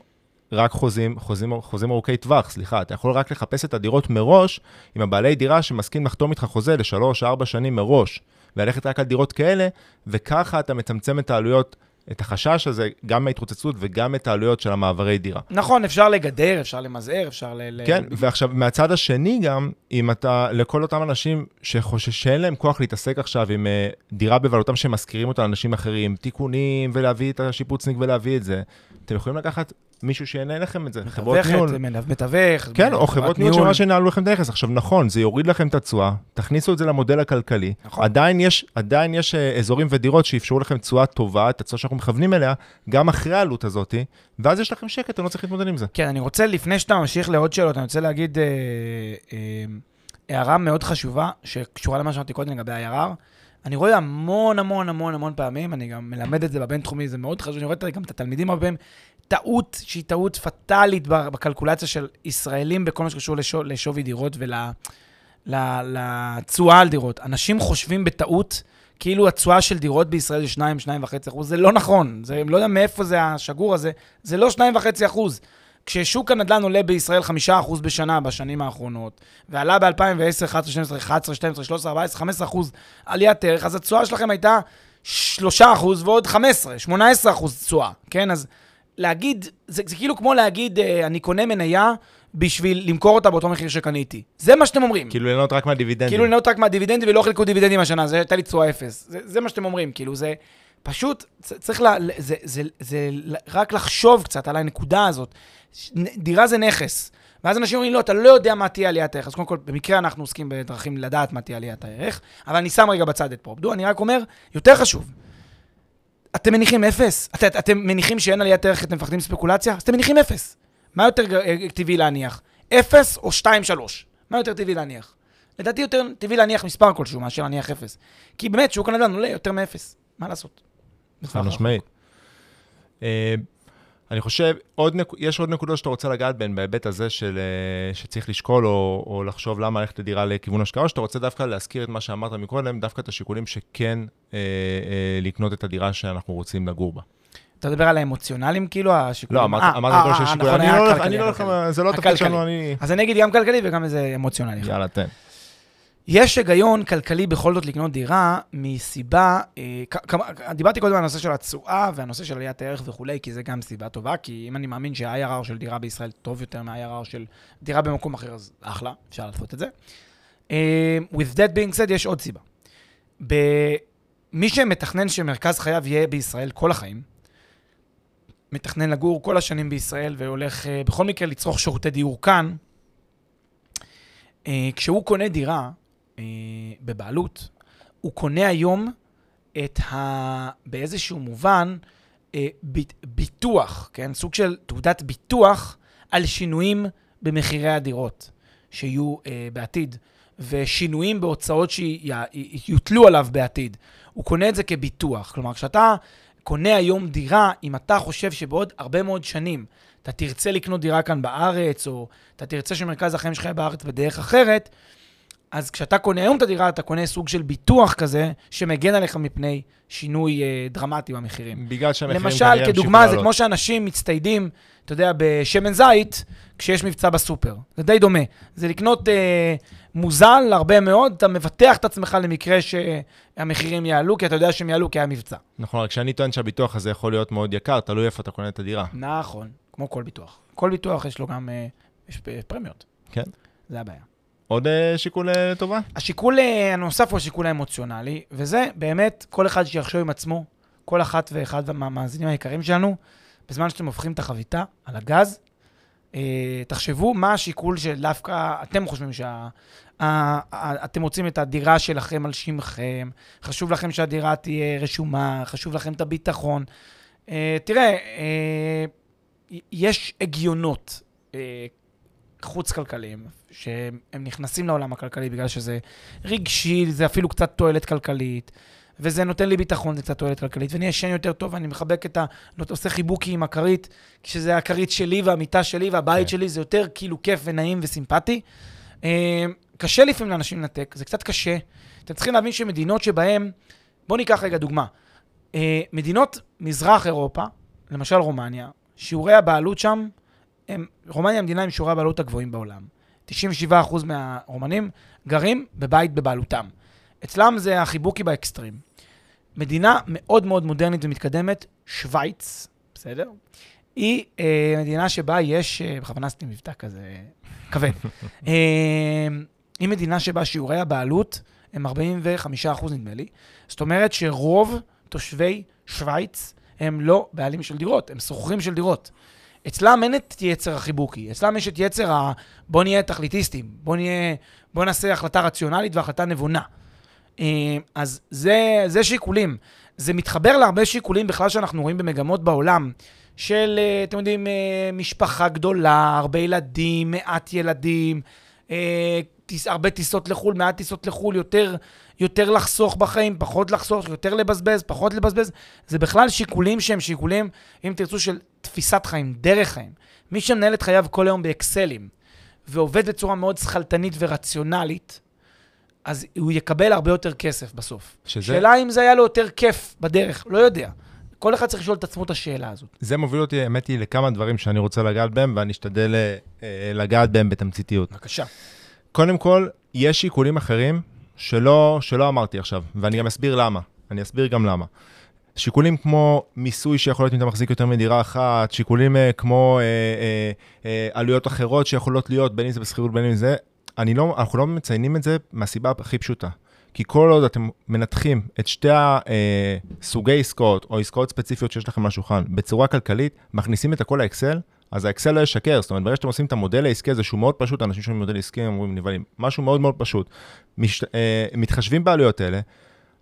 רק חוזים, חוזים, חוזים ארוכי טווח, סליחה, אתה יכול רק לחפש את הדירות מראש עם הבעלי דירה שמסכים לחתום איתך חוזה לשלוש, ארבע שנים מראש, וללכת רק על דירות כאלה, וככה אתה מצמצם את העלויות, את החשש הזה, גם מההתרוצצות וגם את העלויות של המעברי דירה. נכון, אפשר לגדר, אפשר למזער, אפשר ל... כן, ועכשיו, מהצד השני גם, אם אתה, לכל אותם אנשים שחושש שאין להם כוח להתעסק עכשיו עם uh, דירה בבעלותם שמשכירים אותה לאנשים אחרים, תיקונים, ולהביא את השיפוצניק ולהביא את זה, אתם יכולים לקחת מישהו שיענה לכם את זה, חברות ניהול. מתווך. כן, או חברות ניהול שממש ינהלו לכם את הנכס. עכשיו, נכון, זה יוריד לכם את התשואה, תכניסו את זה למודל הכלכלי. נכון. עדיין יש, עדיין יש אה, אזורים ודירות שאפשרו לכם תשואה טובה, את התשואה שאנחנו מכוונים אליה, גם אחרי העלות הזאת, ואז יש לכם שקט, אתם לא צריכים להתמודד עם זה. כן, אני רוצה, לפני שאתה ממשיך לעוד שאלות, אני רוצה להגיד אה, אה, הערה מאוד חשובה, שקשורה למה שאמרתי קודם לגבי ה-IRR. אני רואה המון המון המון המון פעמים, אני גם מלמד את זה בבינתחומי, זה מאוד חשוב, אני רואה גם את התלמידים הרבה פעמים, טעות שהיא טעות פטאלית בקלקולציה של ישראלים בכל מה שקשור לשו, לשווי דירות ולתשואה על דירות. אנשים חושבים בטעות כאילו התשואה של דירות בישראל זה 2, 2.5 אחוז, זה לא נכון. זה, לא יודע מאיפה זה השגור הזה, זה לא 2.5 אחוז. כששוק הנדל"ן עולה בישראל 5% בשנה בשנים האחרונות, ועלה ב-2010, 11, 12, 11, 12, 13, 14, 15 אחוז עליית ערך, אז התשואה שלכם הייתה 3 אחוז ועוד 15, 18 אחוז תשואה, כן? אז להגיד, זה, זה כאילו כמו להגיד, אה, אני קונה מניה בשביל למכור אותה באותו מחיר שקניתי. זה מה שאתם אומרים. כאילו ליהנות רק מהדיבידנדים. כאילו ליהנות רק מהדיבידנדים ולא חילקו דיבידנדים השנה, זה הייתה לי תשואה אפס. זה, זה מה שאתם אומרים, כאילו זה פשוט, צריך ל... זה, זה, זה, זה רק לחשוב קצת על הנקודה הזאת. דירה זה נכס. ואז אנשים אומרים, לא, אתה לא יודע מה תהיה עליית הערך. אז קודם כל, במקרה אנחנו עוסקים בדרכים לדעת מה תהיה עליית הערך, אבל אני שם רגע בצד את פרופדו, אני רק אומר, יותר חשוב, אתם מניחים אפס? את, את, אתם מניחים שאין עליית ערך אתם מפחדים מספקולציה? אז אתם מניחים אפס. מה יותר אה, טבעי להניח? אפס או שתיים, שלוש? מה יותר טבעי להניח? לדעתי יותר טבעי להניח מספר כלשהו מאשר להניח אפס. כי באמת, שוק הנדל"ן עולה יותר מאפס. מה לעשות? חד משמעית. אני חושב, עוד נק... יש עוד נקודות שאתה רוצה לגעת בהן בהיבט הזה של אה, שצריך לשקול או, או לחשוב למה ללכת לדירה לכיוון השקעה, או שאתה רוצה דווקא להזכיר את מה שאמרת מקודם, דווקא את השיקולים שכן אה, אה, לקנות את הדירה שאנחנו רוצים לגור בה. אתה מדבר על האמוציונליים, כאילו, השיקולים? לא, אמרת אה, אמרת אה, שיש אה, שיקולים. נכון, אני לא הולך, לא. זה לא התפקיד הכלכלי. שלנו, אני... אז אני אגיד גם כלכלי וגם איזה אמוציונלי. יאללה, תן. יש היגיון כלכלי בכל זאת לקנות דירה מסיבה, אה, כ- כ- דיברתי קודם על הנושא של התשואה והנושא של עליית הערך וכולי, כי זה גם סיבה טובה, כי אם אני מאמין שה-IRR של דירה בישראל טוב יותר מה-IRR של דירה במקום אחר, אז אחלה, אפשר לעשות את זה. אה, with that being said, יש עוד סיבה. מי שמתכנן שמרכז חייו יהיה בישראל כל החיים, מתכנן לגור כל השנים בישראל והולך אה, בכל מקרה לצרוך שירותי דיור כאן, אה, כשהוא קונה דירה אה, בבעלות, הוא קונה היום את ה... באיזשהו מובן, אה, ב- ביטוח, כן? סוג של תעודת ביטוח על שינויים במחירי הדירות שיהיו אה, בעתיד, ושינויים בהוצאות שיוטלו עליו בעתיד. הוא קונה את זה כביטוח. כלומר, כשאתה קונה היום דירה, אם אתה חושב שבעוד הרבה מאוד שנים אתה תרצה לקנות דירה כאן בארץ, או אתה תרצה שמרכז החיים שלך יהיה בארץ בדרך אחרת, אז כשאתה קונה היום את הדירה, אתה קונה סוג של ביטוח כזה, שמגן עליך מפני שינוי אה, דרמטי במחירים. בגלל שהמחירים למשל, כדוגמה, זה. כמו שאנשים מצטיידים, אתה יודע, בשמן זית, כשיש מבצע בסופר. זה די דומה. זה לקנות אה, מוזל הרבה מאוד, אתה מבטח את עצמך למקרה שהמחירים יעלו, כי אתה יודע שהם יעלו כי היה מבצע. נכון, רק שאני טוען שהביטוח הזה יכול להיות מאוד יקר, תלוי איפה אתה קונה את הדירה. נכון, כמו כל ביטוח. כל ביטוח יש לו גם, אה, יש אה, פרמיות. כן. זה הבעיה. עוד אה, שיקול אה, טובה? השיקול אה, הנוסף הוא השיקול האמוציונלי, וזה באמת כל אחד שיחשוב עם עצמו, כל אחת ואחד מהמאזינים היקרים שלנו, בזמן שאתם הופכים את החביתה על הגז, אה, תחשבו מה השיקול שדווקא אתם חושבים שה... אתם רוצים את הדירה שלכם על שמכם, חשוב לכם שהדירה תהיה רשומה, חשוב לכם את הביטחון. אה, תראה, אה, יש הגיונות אה, חוץ-כלכליים, שהם נכנסים לעולם הכלכלי בגלל שזה רגשי, זה אפילו קצת תועלת כלכלית, וזה נותן לי ביטחון, זה קצת תועלת כלכלית, ואני ישן יותר טוב, ואני מחבק את ה... עושה חיבוקי עם הכרית, כשזה הכרית שלי והמיטה שלי והבית כן. שלי, זה יותר כאילו כיף ונעים וסימפטי. אה, קשה לפעמים לאנשים לנתק, זה קצת קשה. אתם צריכים להבין שמדינות שבהן, בואו ניקח רגע דוגמה. אה, מדינות מזרח אירופה, למשל רומניה, שיעורי הבעלות שם, הם, רומניה המדינה עם שיעורי הבעלות הגבוהים בעולם. 97% מהרומנים גרים בבית בבעלותם. אצלם זה החיבוקי באקסטרים. מדינה מאוד מאוד מודרנית ומתקדמת, שווייץ, בסדר? היא אה, מדינה שבה יש, אה, בכוונה עשיתי מבטא כזה כבד. [LAUGHS] אה, היא מדינה שבה שיעורי הבעלות הם 45% נדמה לי. זאת אומרת שרוב תושבי שווייץ הם לא בעלים של דירות, הם שוכרים של דירות. אצלם אין את יצר החיבוקי, אצלם יש את יצר ה... בוא נהיה תכליטיסטים, בוא נהיה... בוא נעשה החלטה רציונלית והחלטה נבונה. אה, אז זה, זה שיקולים. זה מתחבר להרבה שיקולים בכלל שאנחנו רואים במגמות בעולם, של, אה, אתם יודעים, אה, משפחה גדולה, הרבה ילדים, מעט ילדים, הרבה טיסות לחו"ל, מעט טיסות לחו"ל, יותר, יותר לחסוך בחיים, פחות לחסוך, יותר לבזבז, פחות לבזבז. זה בכלל שיקולים שהם שיקולים, אם תרצו, של תפיסת חיים, דרך חיים. מי שמנהל את חייו כל היום באקסלים, ועובד בצורה מאוד שכלתנית ורציונלית, אז הוא יקבל הרבה יותר כסף בסוף. שזה שאלה אם זה היה לו יותר כיף בדרך, לא יודע. כל אחד צריך לשאול את עצמו את השאלה הזאת. זה מוביל אותי, האמת היא, לכמה דברים שאני רוצה לגעת בהם, ואני אשתדל אה, אה, לגעת בהם בתמציתיות. בבקשה. קודם כל, יש שיקולים אחרים שלא, שלא אמרתי עכשיו, ואני גם אסביר למה. אני אסביר גם למה. שיקולים כמו מיסוי שיכול להיות אם אתה מחזיק יותר מדירה אחת, שיקולים אה, כמו אה, אה, אה, עלויות אחרות שיכולות להיות, בין אם זה בשכירות, בין אם זה, אני לא, אנחנו לא מציינים את זה מהסיבה הכי פשוטה. כי כל עוד אתם מנתחים את שתי הסוגי עסקאות, או עסקאות ספציפיות שיש לכם על השולחן, בצורה כלכלית, מכניסים את הכל לאקסל, אז האקסל לא ישקר. זאת אומרת, ברגע שאתם עושים את המודל העסקי הזה, שהוא מאוד פשוט, אנשים שומעים מודל עסקי, הם אומרים נבהלים, משהו מאוד מאוד פשוט. מש, אה, מתחשבים בעלויות האלה,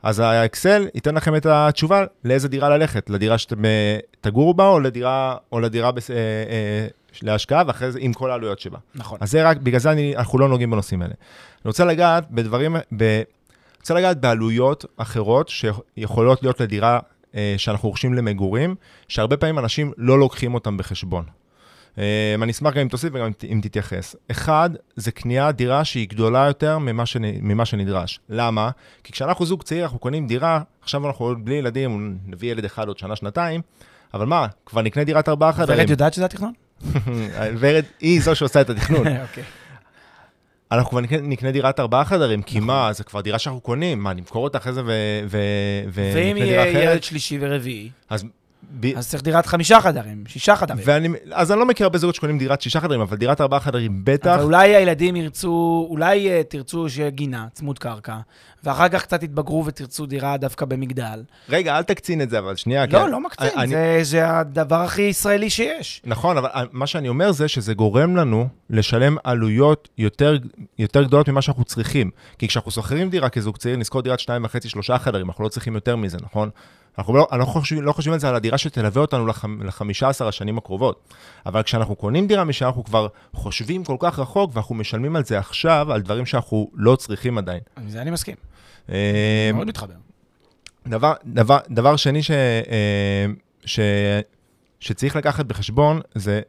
אז האקסל ייתן לכם את התשובה לאיזה דירה ללכת, לדירה שאתם אה, תגורו בה, או לדירה, או לדירה בס, אה, אה, להשקעה, ואחרי זה עם כל העלויות שבה. נכון. אז זה רק, בגלל זה אני, אנחנו לא נוגעים בנושאים האלה. אני רוצה לגעת בדברים, ב, רוצה לגעת בעלויות אחרות שיכולות להיות לדירה אה, שאנחנו רוכשים למגורים, שהרבה פעמים אנשים לא לוקחים אותם בחשבון. אה, אני אשמח גם אם תוסיף וגם אם תתייחס. אחד, זה קניית דירה שהיא גדולה יותר ממה, שנ, ממה שנדרש. למה? כי כשאנחנו זוג צעיר, אנחנו קונים דירה, עכשיו אנחנו עוד בלי ילדים, נביא ילד אחד עוד שנה-שנתיים, אבל מה, כבר נקנה דירת ארבעה חדרים. ורד יודעת שזה התכנון? [LAUGHS] ורד היא זו שעושה את התכנון. [LAUGHS] אוקיי. אנחנו כבר נקנה, נקנה דירת ארבעה חדרים, כי מה, זה כבר דירה שאנחנו קונים, מה, נמכור אותה אחרי זה ו- ו- ונקנה ואם דירה יהיה אחרת? ילד שלישי ורביעי, אז, ב- אז צריך דירת חמישה חדרים, שישה חדרים. ואני, אז אני לא מכיר הרבה זוגות שקונים דירת שישה חדרים, אבל דירת ארבעה חדרים בטח. אבל אולי הילדים ירצו, אולי אה, תרצו שיהיה גינה, צמוד קרקע, ואחר כך קצת יתבגרו ותרצו דירה דווקא במגדל. רגע, אל תקצין את זה, אבל שנייה. לא, כי- לא מקצין, אני- זה- זה הדבר הכי ישראלי שיש. נכון, אבל מה שאני אומר זה שזה גורם לנו לשלם עלויות יותר, יותר גדולות ממה שאנחנו צריכים. כי כשאנחנו שוכרים דירה כזוג צעיר, נזכור דירת שניים וחצי, שלושה חדרים, אנחנו לא צריכים יותר מזה, נכון? אנחנו לא, אנחנו לא, חושבים, לא חושבים על זה, על הדירה שתלווה אותנו לחמ, ל-15 השנים הקרובות. אבל כשאנחנו קונים דירה משם, אנחנו כבר חושבים כל כך רחוק, ואנחנו משלמים על זה עכשיו, על דברים שאנחנו לא צריכים עדיין. עם זה אני מסכים, אה, מאוד מתחבר. דבר, דבר, דבר שני ש, אה, ש, שצריך לקחת בחשבון, זה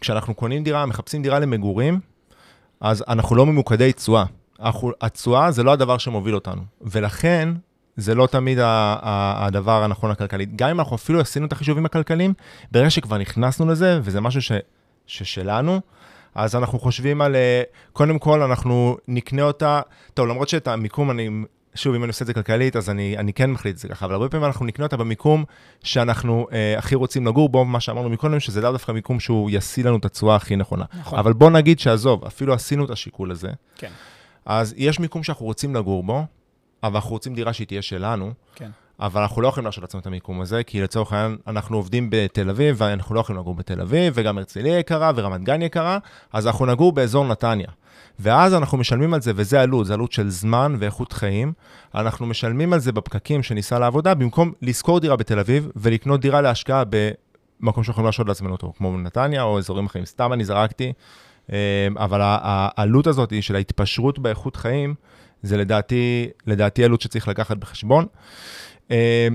כשאנחנו קונים דירה, מחפשים דירה למגורים, אז אנחנו לא ממוקדי תשואה. התשואה זה לא הדבר שמוביל אותנו, ולכן זה לא תמיד הדבר הנכון הכלכלית. גם אם אנחנו אפילו עשינו את החישובים הכלכליים, ברגע שכבר נכנסנו לזה, וזה משהו ש, ששלנו, אז אנחנו חושבים על, אה, קודם כל, אנחנו נקנה אותה, טוב, למרות שאת המיקום אני, שוב, אם אני עושה את זה כלכלית, אז אני, אני כן מחליט את זה ככה, אבל הרבה פעמים אנחנו נקנה אותה במיקום שאנחנו אה, הכי רוצים לגור בו, מה שאמרנו מקודם, שזה לאו דווקא מיקום שהוא ישיא לנו את התשואה הכי נכונה. נכון. אבל בוא נגיד שעזוב, אפילו עשינו את השיקול הזה, כן. אז יש מיקום שאנחנו רוצים לגור בו, אבל אנחנו רוצים דירה שהיא תהיה שלנו, כן. אבל אנחנו לא יכולים להרשות לעצמנו את המיקום הזה, כי לצורך העניין, אנחנו עובדים בתל אביב, ואנחנו לא יכולים לגור בתל אביב, וגם הרצליה יקרה, ורמת גן יקרה, אז אנחנו נגור באזור נתניה. ואז אנחנו משלמים על זה, וזה עלות, זה עלות של זמן ואיכות חיים. אנחנו משלמים על זה בפקקים שניסע לעבודה, במקום לשכור דירה בתל אביב ולקנות דירה להשקעה במקום שאנחנו יכולים להרשות לעצמנו אותו, כמו נתניה או אזורים אחרים. סתם אני זרקתי, אה, אבל העלות הזאת של ההתפשרות באיכות חיים, זה לדעתי, לדעתי עלות שצריך לקחת בחשבון. אה,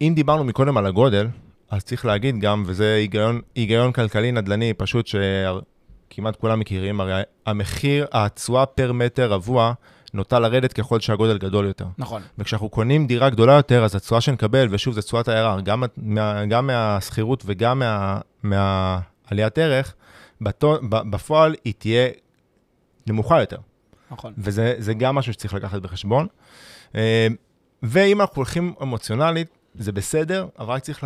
אם דיברנו מקודם על הגודל, אז צריך להגיד גם, וזה היגיון, היגיון כלכלי נדל"ני פשוט שכמעט כולם מכירים, הרי המחיר, התשואה פר מטר רבוע נוטה לרדת ככל שהגודל גדול יותר. נכון. וכשאנחנו קונים דירה גדולה יותר, אז התשואה שנקבל, ושוב, זו תשואת הערה, גם, מה, גם מהשכירות וגם מה, מהעליית ערך, בתו, בפועל היא תהיה נמוכה יותר. נכון. וזה זה גם משהו שצריך לקחת בחשבון. אה, ואם אנחנו הולכים אמוציונלית, זה בסדר, אבל רק צריך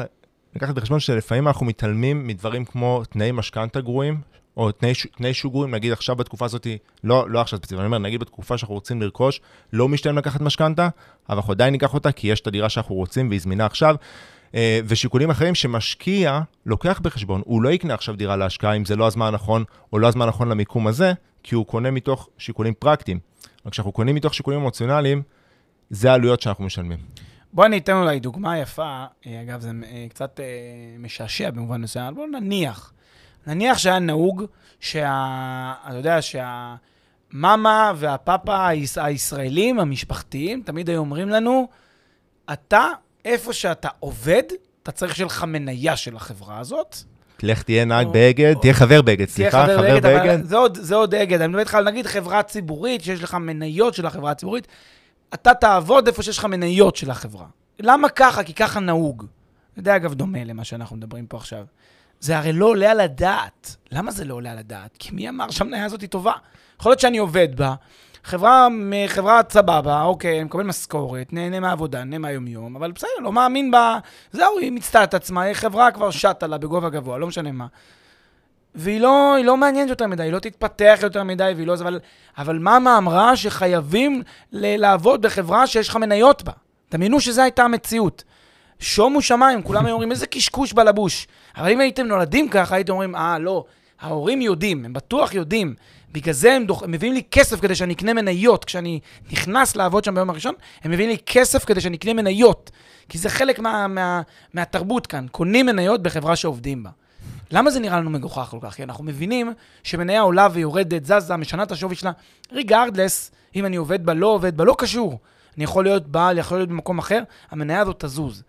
לקחת בחשבון שלפעמים אנחנו מתעלמים מדברים כמו תנאי משכנתה גרועים, או תנאי, תנאי שוק גרועים, נגיד עכשיו בתקופה הזאת, לא, לא עכשיו ספציפית, אני אומר, נגיד בתקופה שאנחנו רוצים לרכוש, לא משתלם לקחת משכנתה, אבל אנחנו עדיין ניקח אותה, כי יש את הדירה שאנחנו רוצים והיא זמינה עכשיו. אה, ושיקולים אחרים שמשקיע לוקח בחשבון, הוא לא יקנה עכשיו דירה להשקעה אם זה לא הזמן הנכון, או לא הזמן הנכון למיקום הזה, כי הוא קונה מתוך שיקולים פרקטיים. אבל כשאנחנו קונים מתוך שיקולים אמוציונליים, זה העלויות שאנחנו משלמים. בוא אני אתן אולי דוגמה יפה, אה, אגב, זה אה, קצת אה, משעשע במובן מסוים, אבל בוא נניח. נניח שהיה נהוג שה... אתה יודע, שהמאמה והפאפה היש... הישראלים, המשפחתיים, תמיד היו אומרים לנו, אתה, איפה שאתה עובד, אתה צריך שיהיה לך מניה של החברה הזאת. לך תהיה נהג באגד, תהיה חבר באגד, סליחה, חבר באגד, זה עוד אגד. אני מדבר איתך על נגיד חברה ציבורית, שיש לך מניות של החברה הציבורית, אתה תעבוד איפה שיש לך מניות של החברה. למה ככה? כי ככה נהוג. זה אגב דומה למה שאנחנו מדברים פה עכשיו. זה הרי לא עולה על הדעת. למה זה לא עולה על הדעת? כי מי אמר שהמניה הזאת היא טובה? יכול להיות שאני עובד בה, חברה, חברה סבבה, אוקיי, אני מקבל משכורת, נהנה מהעבודה, נהנה מהיום-יום, אבל בסדר, לא מאמין בה, זהו, היא מיצתה את עצמה, היא חברה כבר שטה לה בגובה גבוה, לא משנה מה. והיא לא, לא מעניינת יותר מדי, היא לא תתפתח יותר מדי, והיא לא... אבל, אבל מאמה אמרה שחייבים ל- לעבוד בחברה שיש לך מניות בה. דמיינו שזו הייתה המציאות. שומו שמיים, כולם היו אומרים, איזה קשקוש בלבוש. אבל אם הייתם נולדים ככה, הייתם אומרים, אה, לא, ההורים יודעים, הם בטוח יודעים. בגלל זה הם, דוח... הם מביאים לי כסף כדי שאני אקנה מניות. כשאני נכנס לעבוד שם ביום הראשון, הם מביאים לי כסף כדי שאני אקנה מניות. כי זה חלק מה, מה, מהתרבות כאן. קונים מניות בחברה שעובדים בה. למה זה נראה לנו מגוחך כל כך? כי אנחנו מבינים שמניה עולה ויורדת, זזה, משנה את השווי שלה. ריגרדלס, אם אני עובד בה, לא עובד בה, לא קשור. אני יכול להיות בעל, יכול להיות במקום אחר, המניה הזאת תזוז.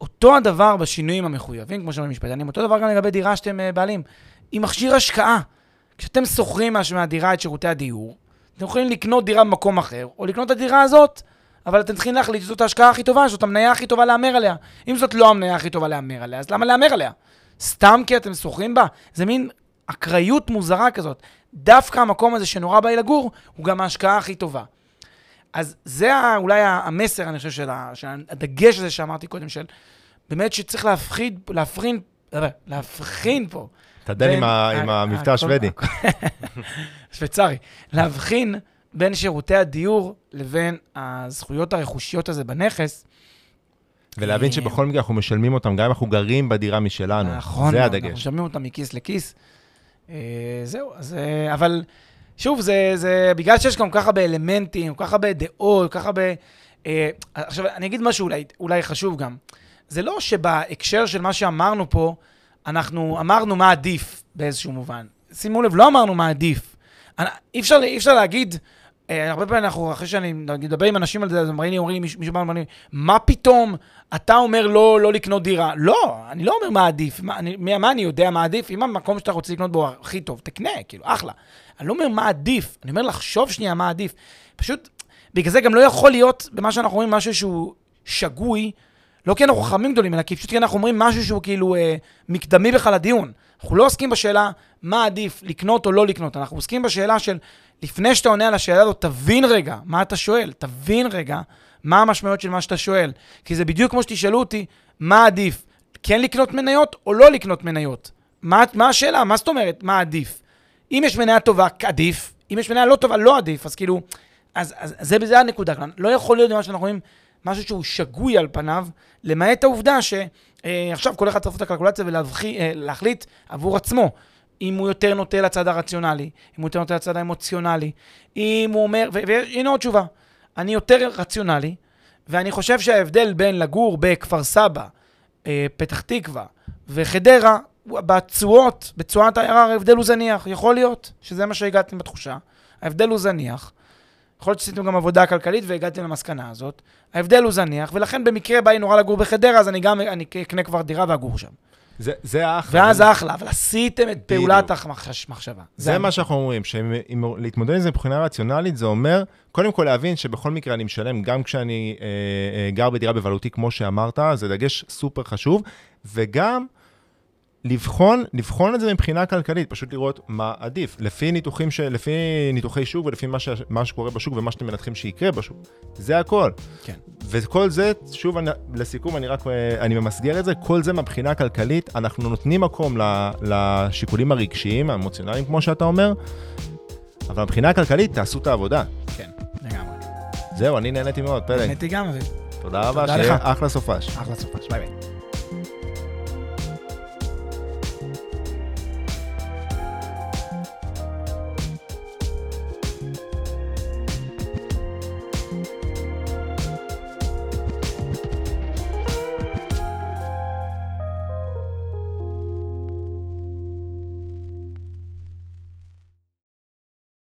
אותו הדבר בשינויים המחויבים, כמו שאומרים משפטנים, אותו דבר גם לגבי דירה שאתם אה, בעלים. היא מכשיר השקעה. כשאתם שוכרים מה- מהדירה את שירותי הדיור, אתם יכולים לקנות דירה במקום אחר, או לקנות את הדירה הזאת אבל אתם צריכים להחליט שזאת ההשקעה הכי טובה, זאת המניה הכי טובה להמר עליה. אם זאת לא המניה הכי טובה להמר עליה, אז למה להמר עליה? סתם כי אתם שוכרים בה? זה מין אקראיות מוזרה כזאת. דווקא המקום הזה שנורא בא לי לגור, הוא גם ההשקעה הכי טובה. אז זה אולי המסר, אני חושב, של, הדגש הזה שאמרתי קודם, של באמת שצריך להפחיד, להפרין, אה, להבחין פה. תדל בין- עם המבטא השוודי. [LAUGHS] שוויצרי. להבחין בין שירותי הדיור לבין הזכויות הרכושיות הזה בנכס. ולהבין אה, שבכל מקרה אנחנו משלמים אותם, גם אם אנחנו גרים בדירה משלנו. נכון, זה אנחנו הדגש. משלמים אותם מכיס לכיס. אה, זהו, אז... אה, אבל שוב, זה, זה בגלל שיש גם כל כך הרבה אלמנטים, כל כך הרבה דעות, כל כך הרבה... אה, עכשיו, אני אגיד משהו אולי, אולי חשוב גם. זה לא שבהקשר של מה שאמרנו פה, אנחנו אמרנו מה עדיף באיזשהו מובן. שימו לב, לא אמרנו מה עדיף. אי אפשר, אי אפשר להגיד, אה, הרבה פעמים אנחנו, אחרי שאני מדבר עם אנשים על זה, אז אומרים לי, אומרים לי, מישהו בא ואומר לי, מה פתאום אתה אומר לא, לא לקנות דירה? לא, אני לא אומר מה עדיף. מה אני, מה אני יודע מה עדיף? אם המקום שאתה רוצה לקנות בו הכי טוב, תקנה, כאילו, אחלה. אני לא אומר מה עדיף, אני אומר לחשוב שנייה מה עדיף. פשוט, בגלל זה גם לא יכול להיות במה שאנחנו רואים משהו שהוא שגוי, לא כי אנחנו חכמים גדולים, אלא כי פשוט כי אנחנו אומרים משהו שהוא כאילו אה, מקדמי בכלל לדיון. אנחנו לא עוסקים בשאלה מה עדיף, לקנות או לא לקנות, אנחנו עוסקים בשאלה של, לפני שאתה עונה על השאלה הזאת, תבין רגע מה אתה שואל, תבין רגע מה המשמעויות של מה שאתה שואל. כי זה בדיוק כמו שתשאלו אותי, מה עדיף, כן לקנות מניות או לא לקנות מניות? מה, מה השאלה? מה זאת אומרת, מה עדיף? אם יש מניה טובה, עדיף, אם יש מניה לא טובה, לא עדיף, אז כאילו, אז, אז, אז זה, זה הנקודה. לא יכול להיות מה שאנחנו רואים, משהו שהוא שגוי על פניו, למעט העובדה שעכשיו כל אחד צריך לעשות את הקלקולציה ולהחליט עבור עצמו. אם הוא יותר נוטה לצד הרציונלי, אם הוא יותר נוטה לצד האמוציונלי, אם הוא אומר, והנה עוד תשובה, אני יותר רציונלי, ואני חושב שההבדל בין לגור בכפר סבא, אה, פתח תקווה וחדרה, בתשואות, בתשואת הערר, ההבדל הוא זניח. יכול להיות שזה מה שהגעתם בתחושה. ההבדל הוא זניח. יכול להיות שעשיתם גם עבודה כלכלית והגעתם למסקנה הזאת. ההבדל הוא זניח, ולכן במקרה בא לי נורא לגור בחדרה, אז אני גם אני אקנה כבר דירה ואגור שם. זה- זה האחלה. ואז אחלה, אבל עשיתם את פעולת בדיוק. המחשבה. זה מה שאנחנו אומרים, שלהתמודד עם זה מבחינה רציונלית, זה אומר, קודם כל להבין שבכל מקרה אני משלם, גם כשאני אה, אה, גר בדירה בבעלותי, כמו שאמרת, זה דגש סופר חשוב, וגם לבחון, לבחון את זה מבחינה כלכלית, פשוט לראות מה עדיף, לפי ניתוחים, ש, לפי ניתוחי שוק ולפי מה, ש, מה שקורה בשוק ומה שאתם מנתחים שיקרה בשוק. זה הכל. כן. וכל זה, שוב, אני, לסיכום, אני רק, אה, אני ממסגר את זה, כל זה מהבחינה הכלכלית, אנחנו נותנים מקום ל- לשיקולים הרגשיים, האמוציונליים, כמו שאתה אומר, אבל מבחינה הכלכלית, תעשו את העבודה. כן, לגמרי. זהו, אני נהניתי מאוד, פלג. נהניתי גם, תודה רבה, שיהיה. אחלה סופש. ואחלה סופש, ביי ביי.